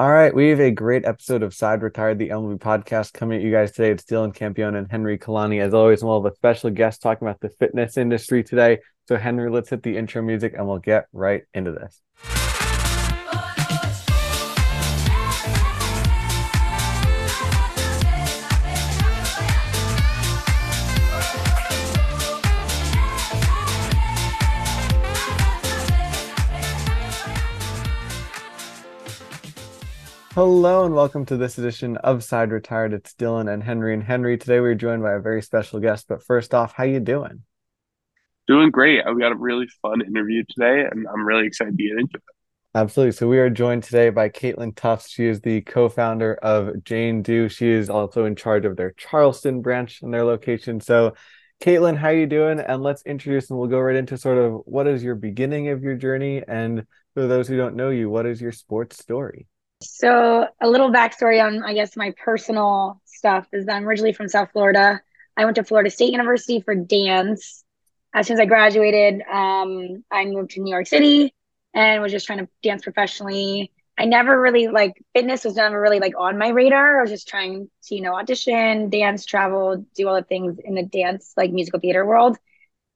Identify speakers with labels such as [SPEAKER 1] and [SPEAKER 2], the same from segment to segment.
[SPEAKER 1] All right, we have a great episode of Side Retired, the MLB podcast coming at you guys today. It's Dylan Campione and Henry Kolani. As always, we'll have a special guest talking about the fitness industry today. So, Henry, let's hit the intro music and we'll get right into this. Hello and welcome to this edition of Side Retired. It's Dylan and Henry and Henry. Today we're joined by a very special guest. But first off, how you doing?
[SPEAKER 2] Doing great. We got a really fun interview today, and I'm really excited to get into it.
[SPEAKER 1] Absolutely. So we are joined today by Kaitlin Tufts. She is the co-founder of Jane Do. She is also in charge of their Charleston branch and their location. So Kaitlin, how you doing? And let's introduce and we'll go right into sort of what is your beginning of your journey and for those who don't know you, what is your sports story?
[SPEAKER 3] So, a little backstory on, I guess, my personal stuff is that I'm originally from South Florida. I went to Florida State University for dance. As soon as I graduated, um, I moved to New York City and was just trying to dance professionally. I never really like fitness was never really like on my radar. I was just trying to, you know, audition, dance, travel, do all the things in the dance, like musical theater world.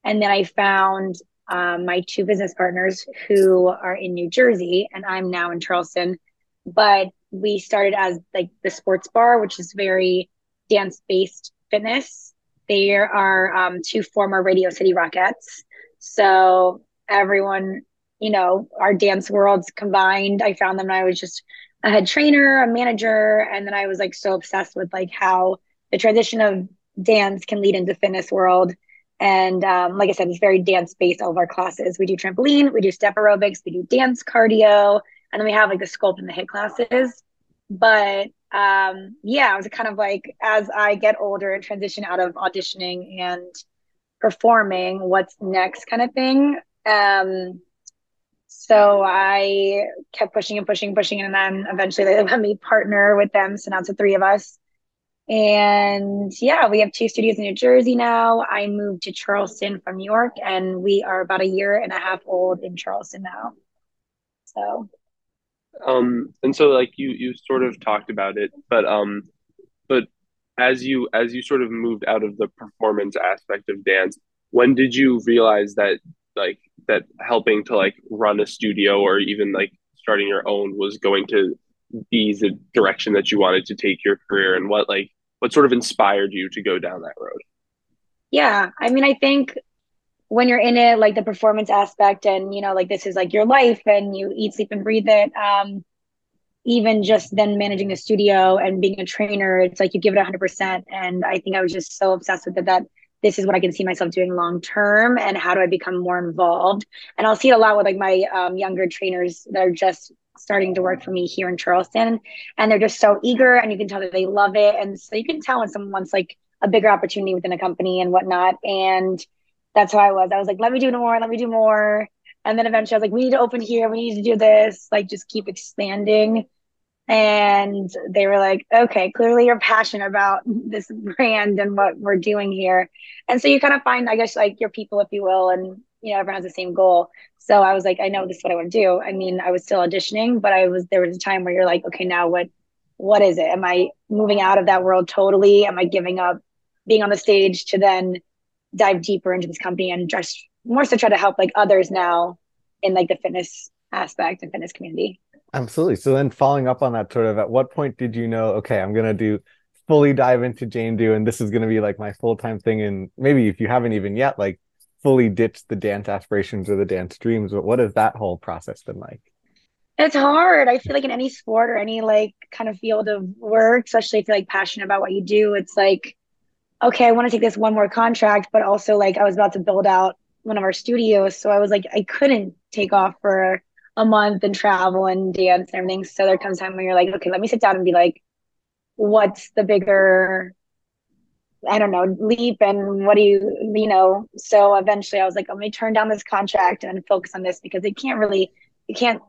[SPEAKER 3] And then I found um, my two business partners who are in New Jersey, and I'm now in Charleston but we started as like the sports bar, which is very dance based fitness. They are um, two former Radio City Rockettes. So everyone, you know, our dance worlds combined. I found them and I was just a head trainer, a manager, and then I was like so obsessed with like how the transition of dance can lead into fitness world. And um, like I said, it's very dance based. All of our classes, we do trampoline, we do step aerobics, we do dance cardio, and then we have like the sculpt and the hit classes. But um, yeah, it was kind of like as I get older and transition out of auditioning and performing, what's next kind of thing. Um, so I kept pushing and pushing, and pushing, and then eventually they let me partner with them. So now it's the three of us. And yeah, we have two studios in New Jersey now. I moved to Charleston from New York, and we are about a year and a half old in Charleston now. So
[SPEAKER 2] um and so like you you sort of talked about it but um but as you as you sort of moved out of the performance aspect of dance when did you realize that like that helping to like run a studio or even like starting your own was going to be the direction that you wanted to take your career? And what like what sort of inspired you to go down that road?
[SPEAKER 3] Yeah i mean i think when you're in it, like the performance aspect, and you know, like this is like your life, and you eat, sleep, and breathe it. Um, even just then managing the studio and being a trainer, it's like you give it 100%. And I think I was just so obsessed with it that this is what I can see myself doing long term, and how do I become more involved? And I'll see it a lot with like my um, younger trainers that are just starting to work for me here in Charleston, and they're just so eager, and you can tell that they love it, and so you can tell when someone wants like a bigger opportunity within a company and whatnot, and that's how I was. I was like, let me do more, let me do more. And then eventually I was like, we need to open here, we need to do this, like just keep expanding. And they were like, okay, clearly you're passionate about this brand and what we're doing here. And so you kind of find, I guess, like your people, if you will, and you know, everyone has the same goal. So I was like, I know this is what I want to do. I mean, I was still auditioning, but I was there was a time where you're like, okay, now what what is it? Am I moving out of that world totally? Am I giving up being on the stage to then dive deeper into this company and just more so try to help like others now in like the fitness aspect and fitness community.
[SPEAKER 1] Absolutely. So then following up on that sort of at what point did you know, okay, I'm gonna do fully dive into Jane Do and this is gonna be like my full-time thing and maybe if you haven't even yet, like fully ditched the dance aspirations or the dance dreams, but what has that whole process been like?
[SPEAKER 3] It's hard. I feel like in any sport or any like kind of field of work, especially if you're like passionate about what you do, it's like okay, I want to take this one more contract, but also like I was about to build out one of our studios. So I was like, I couldn't take off for a month and travel and dance and everything. So there comes time when you're like, okay, let me sit down and be like, what's the bigger, I don't know, leap and what do you, you know? So eventually I was like, let me turn down this contract and focus on this because it can't really, you can't,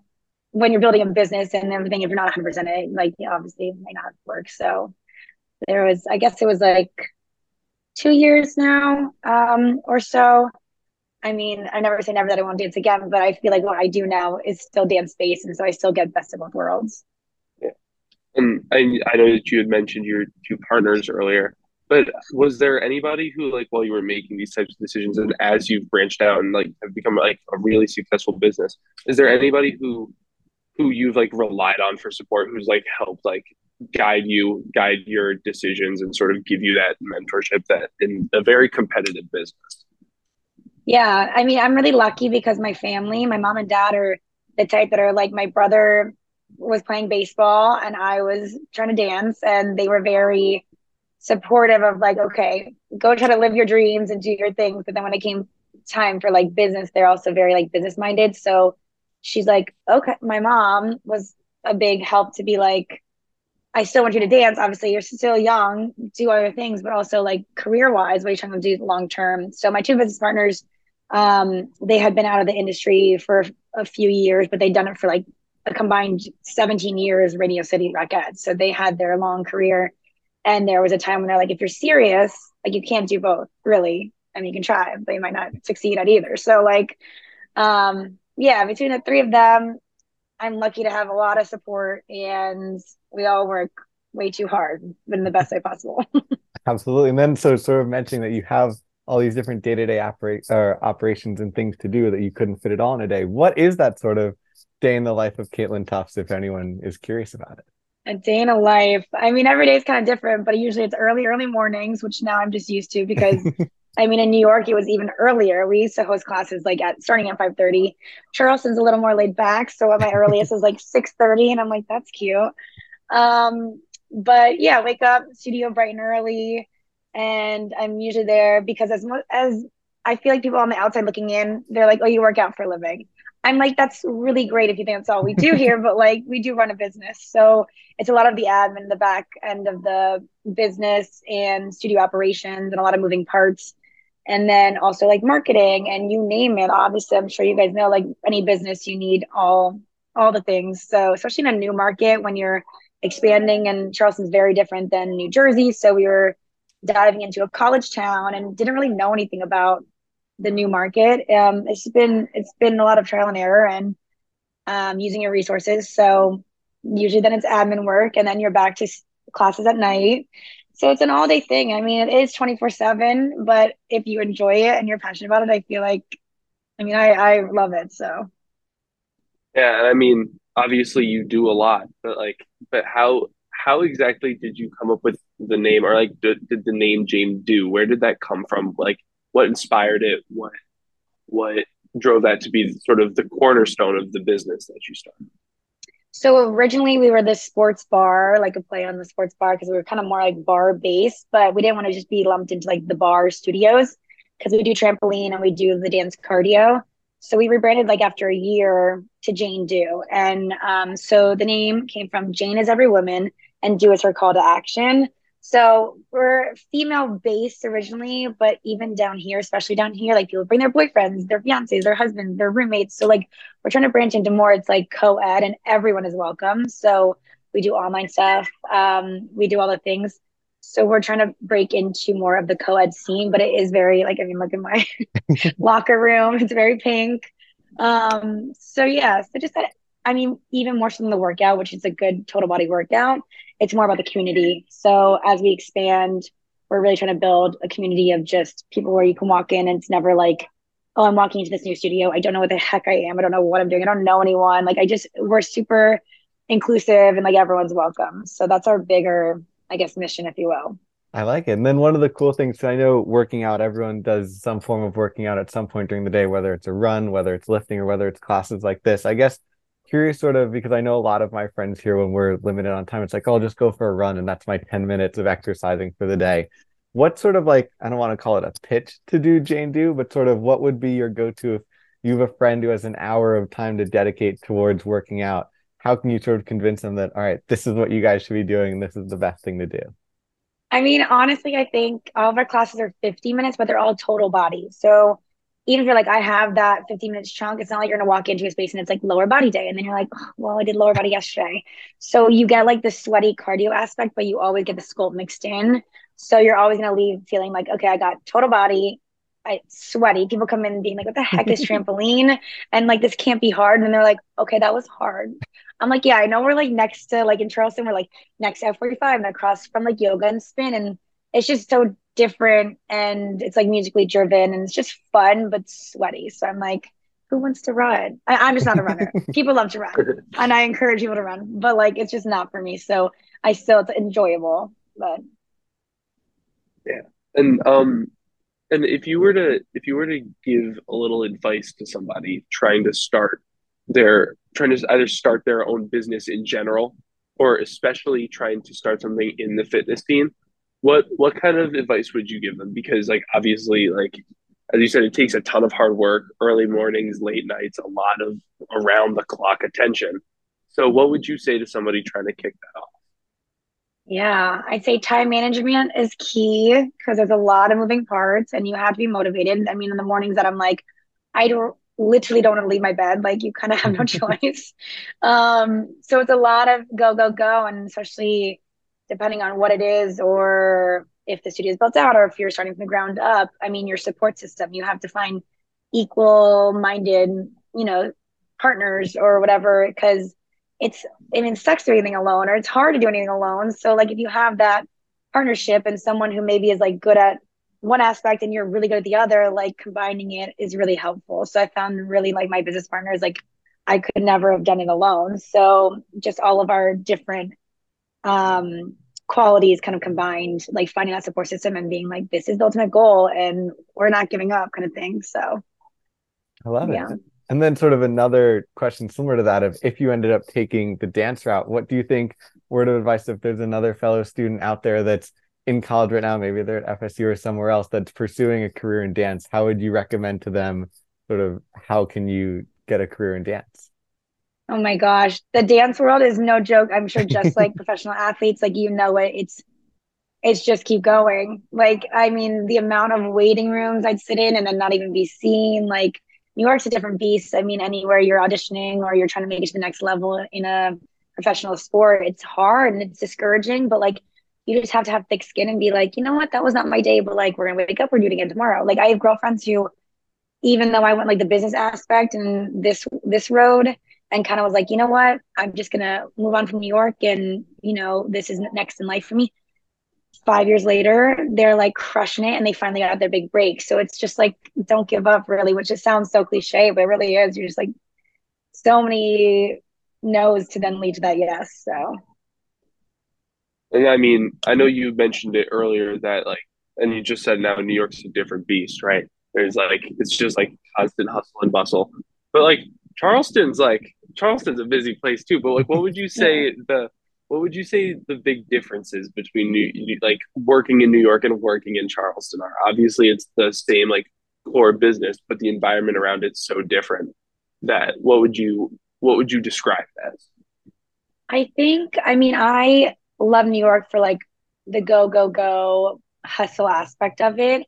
[SPEAKER 3] when you're building a business and everything, if you're not 100% it, like, obviously it might not work. So there was, I guess it was like two years now um, or so. I mean, I never say never that I won't dance again, but I feel like what I do now is still dance based, and so I still get best of both worlds.
[SPEAKER 2] Yeah. Um, I I know that you had mentioned your two partners earlier, but was there anybody who like while you were making these types of decisions and as you've branched out and like have become like a really successful business, is there anybody who who you've like relied on for support who's like helped like guide you, guide your decisions and sort of give you that mentorship that in a very competitive business?
[SPEAKER 3] Yeah, I mean, I'm really lucky because my family, my mom and dad are the type that are like my brother was playing baseball and I was trying to dance and they were very supportive of like, okay, go try to live your dreams and do your things. But then when it came time for like business, they're also very like business minded. So she's like, okay, my mom was a big help to be like, I still want you to dance. Obviously, you're still young, do other things, but also like career wise, what are you trying to do long term? So my two business partners, um, they had been out of the industry for a few years, but they'd done it for like a combined 17 years Radio City Rockettes. So they had their long career. And there was a time when they're like, if you're serious, like you can't do both, really. I mean, you can try, but you might not succeed at either. So like, um, yeah, between the three of them, I'm lucky to have a lot of support and we all work way too hard, but in the best way possible.
[SPEAKER 1] Absolutely. And then so sort of mentioning that you have all these different day-to-day operate or operations and things to do that you couldn't fit it all in a day. What is that sort of day in the life of Kaitlin Tufts, if anyone is curious about it?
[SPEAKER 3] A day in a life. I mean, every day is kind of different, but usually it's early, early mornings, which now I'm just used to because I mean, in New York, it was even earlier. We used to host classes like at starting at 5:30. Charleston's a little more laid back, so at my earliest is like 6:30, and I'm like, that's cute. Um, but yeah, wake up, studio bright and early, and I'm usually there because as much as I feel like people on the outside looking in, they're like, "Oh, you work out for a living." I'm like, that's really great if you think that's all we do here, but like we do run a business. So it's a lot of the admin, the back end of the business and studio operations and a lot of moving parts. And then also like marketing and you name it. Obviously, I'm sure you guys know like any business, you need all all the things. So especially in a new market when you're expanding and Charleston's very different than New Jersey. So we were diving into a college town and didn't really know anything about the new market. Um, it's been it's been a lot of trial and error and um, using your resources. So usually then it's admin work, and then you're back to classes at night. So it's an all day thing. I mean, it is 24 seven, but if you enjoy it and you're passionate about it, I feel like, I mean, I, I love it. So.
[SPEAKER 2] Yeah. And I mean, obviously you do a lot, but like, but how, how exactly did you come up with the name or like did, did the name Jane do? Where did that come from? Like what inspired it? What what drove that to be sort of the cornerstone of the business that you started?
[SPEAKER 3] So originally we were the sports bar, like a play on the sports bar, because we were kind of more like bar based, but we didn't want to just be lumped into like the bar studios because we do trampoline and we do the dance cardio. So we rebranded like after a year to Jane Do. And um, so the name came from Jane is every woman and do is her call to action. So we're female based originally, but even down here, especially down here, like people bring their boyfriends, their fiancés, their husbands, their roommates. So like we're trying to branch into more. It's like co-ed, and everyone is welcome. So we do online stuff. Um, we do all the things. So we're trying to break into more of the co-ed scene, but it is very like I mean, look at my locker room. It's very pink. Um, so yeah, so just that I mean, even more so than the workout, which is a good total body workout, it's more about the community. So as we expand, we're really trying to build a community of just people where you can walk in and it's never like, oh, I'm walking into this new studio. I don't know what the heck I am. I don't know what I'm doing. I don't know anyone. Like I just we're super inclusive and like everyone's welcome. So that's our bigger, I guess, mission, if you will.
[SPEAKER 1] I like it. And then one of the cool things, I know working out, everyone does some form of working out at some point during the day, whether it's a run, whether it's lifting, or whether it's classes like this. I guess curious sort of because I know a lot of my friends here when we're limited on time, it's like, oh, I'll just go for a run and that's my 10 minutes of exercising for the day. What sort of like, I don't want to call it a pitch to do Jane Do, but sort of what would be your go-to if you have a friend who has an hour of time to dedicate towards working out? How can you sort of convince them that, all right, this is what you guys should be doing this is the best thing to do?
[SPEAKER 3] I mean, honestly, I think all of our classes are 50 minutes, but they're all total body. So even if you're like, I have that 15 minutes chunk, it's not like you're gonna walk into a space and it's like lower body day. And then you're like, oh, well, I did lower body yesterday. So you get like the sweaty cardio aspect, but you always get the sculpt mixed in. So you're always gonna leave feeling like, okay, I got total body I sweaty. People come in being like, "What the heck is trampoline?" and like this can't be hard. And they're like, "Okay, that was hard." I'm like, "Yeah, I know we're like next to like in Charleston, we're like next to F45 and across from like yoga and spin, and it's just so different and it's like musically driven and it's just fun but sweaty. So I'm like, who wants to run? I, am just not a runner. people love to run, and I encourage people to run, but like it's just not for me. So I still it's enjoyable, but
[SPEAKER 2] yeah. And um, and if you were to if you were to give a little advice to somebody trying to start their trying to either start their own business in general or especially trying to start something in the fitness scene what what kind of advice would you give them because like obviously like as you said it takes a ton of hard work early mornings late nights a lot of around the clock attention so what would you say to somebody trying to kick that off
[SPEAKER 3] yeah, I'd say time management is key because there's a lot of moving parts and you have to be motivated. I mean, in the mornings that I'm like, I don't literally don't want to leave my bed, like you kind of have no choice. Um, so it's a lot of go, go, go. And especially depending on what it is or if the studio is built out or if you're starting from the ground up, I mean, your support system, you have to find equal minded, you know, partners or whatever, because it's I mean, it sucks doing anything alone or it's hard to do anything alone. So like if you have that partnership and someone who maybe is like good at one aspect and you're really good at the other, like combining it is really helpful. So I found really like my business partners, like I could never have done it alone. So just all of our different um qualities kind of combined, like finding that support system and being like, this is the ultimate goal and we're not giving up kind of thing. So
[SPEAKER 1] I love yeah. it. And then sort of another question similar to that of if you ended up taking the dance route, what do you think word of advice if there's another fellow student out there that's in college right now, maybe they're at FSU or somewhere else that's pursuing a career in dance, how would you recommend to them sort of how can you get a career in dance?
[SPEAKER 3] Oh my gosh, the dance world is no joke. I'm sure just like professional athletes, like you know it, it's it's just keep going. Like I mean, the amount of waiting rooms I'd sit in and then not even be seen, like New York's a different beast. I mean, anywhere you're auditioning or you're trying to make it to the next level in a professional sport, it's hard and it's discouraging, but like you just have to have thick skin and be like, you know what, that was not my day, but like we're gonna wake up, we're doing it again tomorrow. Like I have girlfriends who, even though I went like the business aspect and this this road and kind of was like, you know what, I'm just gonna move on from New York and you know, this is next in life for me five years later, they're like crushing it and they finally got their big break. So it's just like, don't give up, really, which just sounds so cliche, but it really is. You're just like, so many no's to then lead to that yes. So,
[SPEAKER 2] and I mean, I know you mentioned it earlier that like, and you just said now New York's a different beast, right? There's like, it's just like constant hustle and bustle. But like, Charleston's like, Charleston's a busy place too. But like, what would you say the, what would you say the big differences between New, like working in New York and working in Charleston are? Obviously, it's the same like core business, but the environment around it's so different. That what would you what would you describe as?
[SPEAKER 3] I think I mean I love New York for like the go go go hustle aspect of it.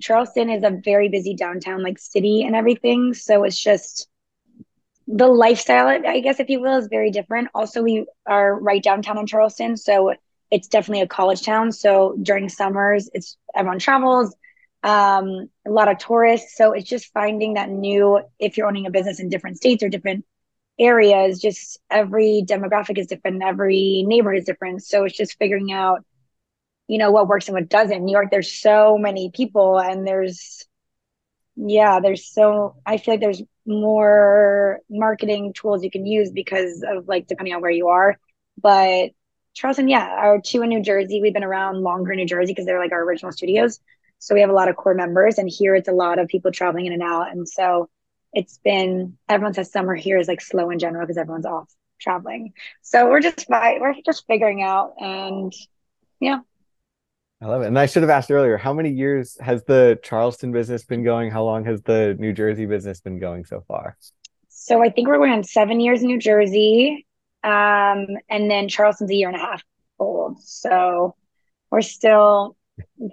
[SPEAKER 3] Charleston is a very busy downtown like city and everything, so it's just the lifestyle, I guess, if you will, is very different. Also, we are right downtown in Charleston, so it's definitely a college town. So during summers, it's everyone travels, um, a lot of tourists. So it's just finding that new. If you're owning a business in different states or different areas, just every demographic is different, every neighborhood is different. So it's just figuring out, you know, what works and what doesn't. New York, there's so many people, and there's yeah, there's so I feel like there's more marketing tools you can use because of like depending on where you are. But Charleston, yeah, our two in New Jersey, we've been around longer in New Jersey because they're like our original studios. So we have a lot of core members, and here it's a lot of people traveling in and out. And so it's been everyone says summer here is like slow in general because everyone's off traveling. So we're just we're just figuring out, and yeah,
[SPEAKER 1] I love it. And I should have asked earlier, how many years has the Charleston business been going? How long has the New Jersey business been going so far?
[SPEAKER 3] So I think we're going on seven years in New Jersey. Um, and then Charleston's a year and a half old. So we're still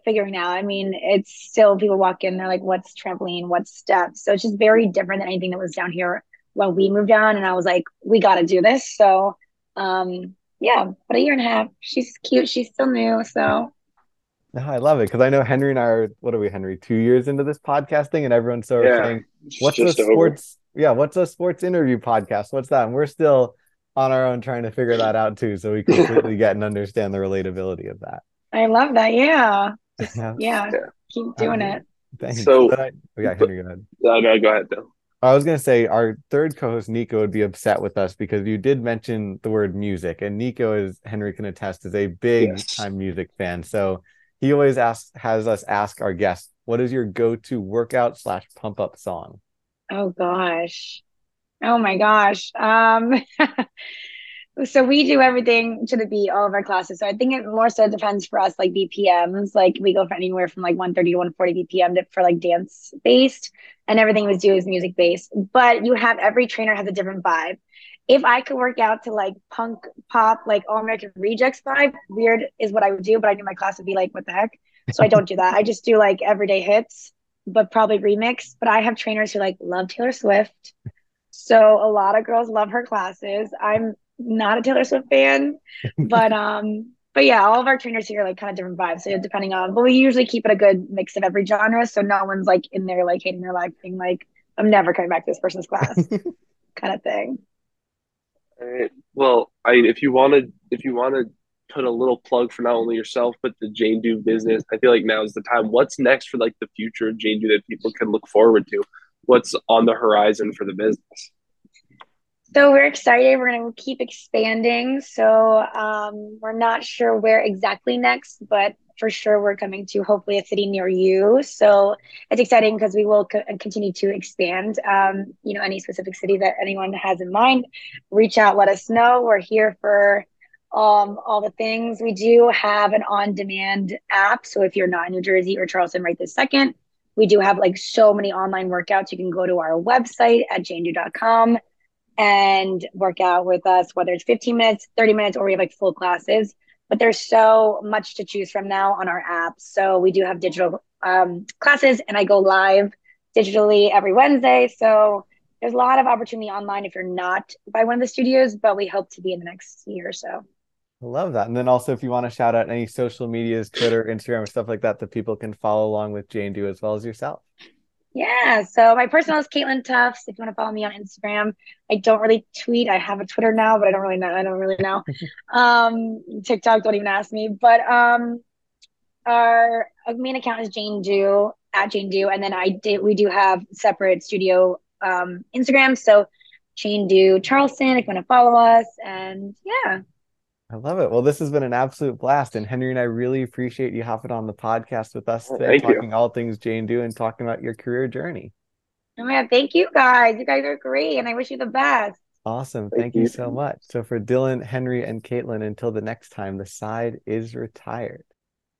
[SPEAKER 3] figuring out. I mean, it's still people walk in, they're like, what's trampoline? What's steps? So it's just very different than anything that was down here when we moved down. And I was like, we got to do this. So um, yeah, but a year and a half. She's cute. She's still new. So
[SPEAKER 1] No, I love it because I know Henry and I are what are we, Henry, two years into this podcasting, and everyone's so
[SPEAKER 2] Yeah,
[SPEAKER 1] saying, "What's a
[SPEAKER 2] just over.
[SPEAKER 1] sports? Yeah, what's a sports interview podcast? What's that?" And we're still on our own trying to figure that out too, so we completely get and understand the relatability of that.
[SPEAKER 3] I love that. Yeah.
[SPEAKER 1] Yeah,
[SPEAKER 3] Yeah.
[SPEAKER 2] Yeah.
[SPEAKER 3] Keep doing
[SPEAKER 1] Um,
[SPEAKER 3] it.
[SPEAKER 1] thanks.
[SPEAKER 2] So-
[SPEAKER 1] But I, oh, yeah, Henry, go ahead.
[SPEAKER 2] No, no, go ahead, Bill.
[SPEAKER 1] I was gonna say our third co-host Nico would be upset with us because you did mention the word music, and Nico, as Henry can attest, is a big
[SPEAKER 2] Yes.
[SPEAKER 1] time music fan. So he always asks, has us ask our guests, "What is your go-to workout slash pump up song?"
[SPEAKER 3] Oh gosh. Oh my gosh. Um, so we do everything to the beat, all of our classes. So I think it more so depends for us, like BPMs. Like we go for anywhere from like 130 to 140 BPM to, for like dance based, and everything we do is music based. But you have every trainer has a different vibe. If I could work out to like punk pop, like All American Rejects vibe, weird is what I would do. But I knew my class would be like, what the heck? So I don't do that. I just do like everyday hits, but probably remix. But I have trainers who like love Taylor Swift. So a lot of girls love her classes. I'm not a Taylor Swift fan, but um, but yeah, all of our trainers here are like kind of different vibes. So depending on, but we usually keep it a good mix of every genre. So no one's like in there like hating their life, being like, I'm never coming back to this person's class, kind of thing.
[SPEAKER 2] Well, I mean, if you want to, if you want to put a little plug for not only yourself but the Jane Do business, I feel like now is the time. What's next for like the future of Jane Do that people can look forward to? What's on the horizon for the business?
[SPEAKER 3] So we're excited. We're going to keep expanding. So um, we're not sure where exactly next, but for sure we're coming to hopefully a city near you. So it's exciting because we will co- continue to expand. Um, you know, any specific city that anyone has in mind, reach out, let us know. We're here for um, all the things. We do have an on-demand app. So if you're not in New Jersey or Charleston right this second, we do have like so many online workouts. You can go to our website at janedo.com and work out with us, whether it's 15 minutes, 30 minutes, or we have like full classes. But there's so much to choose from now on our app. So we do have digital um, classes, and I go live digitally every Wednesday. So there's a lot of opportunity online if you're not by one of the studios, but we hope to be in the next year or so.
[SPEAKER 1] I love that. And then also, if you want to shout out any social medias, Twitter, Instagram, stuff like that, that people can follow along with Jane Do as well as yourself.
[SPEAKER 3] Yeah. So my personal is Kaitlin Tufts. If you want to follow me on Instagram, I don't really tweet. I have a Twitter now, but I don't really know. I don't really know. um, TikTok, don't even ask me. But um, our main account is Jane Do at Jane Do, and then I did. We do have separate studio um Instagram. So Jane Do Charleston. If you want to follow us, and yeah.
[SPEAKER 1] I love it. Well, this has been an absolute blast. And Henry and I really appreciate you hopping on the podcast with us
[SPEAKER 2] Oh,
[SPEAKER 1] today,
[SPEAKER 2] thank you.
[SPEAKER 1] talking all things Jane Do and talking about your career journey.
[SPEAKER 3] Oh yeah, thank you guys. You guys are great, and I wish you the best.
[SPEAKER 1] Awesome.
[SPEAKER 2] Thank
[SPEAKER 1] Thank you
[SPEAKER 2] you.
[SPEAKER 1] so much. So for Dylan, Henry, and Kaitlin, until the next time, the side is retired.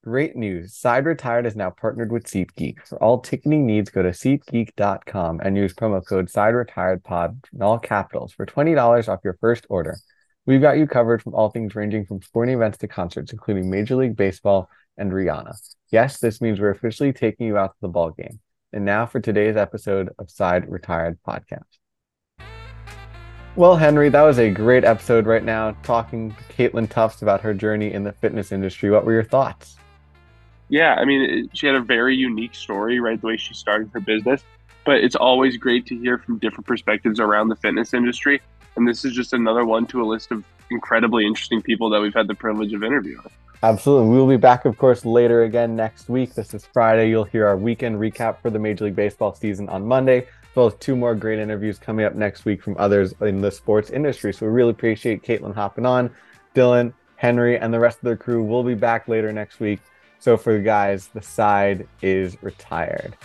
[SPEAKER 1] Great news. Side Retired is now partnered with SeatGeek. For all ticketing needs, go to SeatGeek.com and use promo code Side Retired Pod in all capitals for $20 off your first order. We've got you covered from all things ranging from sporting events to concerts, including Major League Baseball and Rihanna. Yes, this means we're officially taking you out to the ball game. And now for today's episode of Side Retired Podcast. Well, Henry, that was a great episode right now, talking to Kaitlin Tufts about her journey in the fitness industry. What were your thoughts?
[SPEAKER 2] Yeah, I mean, she had a very unique story, right? The way she started her business. But it's always great to hear from different perspectives around the fitness industry. And this is just another one to a list of incredibly interesting people that we've had the privilege of interviewing.
[SPEAKER 1] Absolutely. We will be back, of course, later again next week. This is Friday. You'll hear our weekend recap for the Major League Baseball season on Monday, as well as two more great interviews coming up next week from others in the sports industry. So we really appreciate Kaitlin hopping on. Dylan, Henry, and the rest of their crew will be back later next week. So for the guys, the side is retired.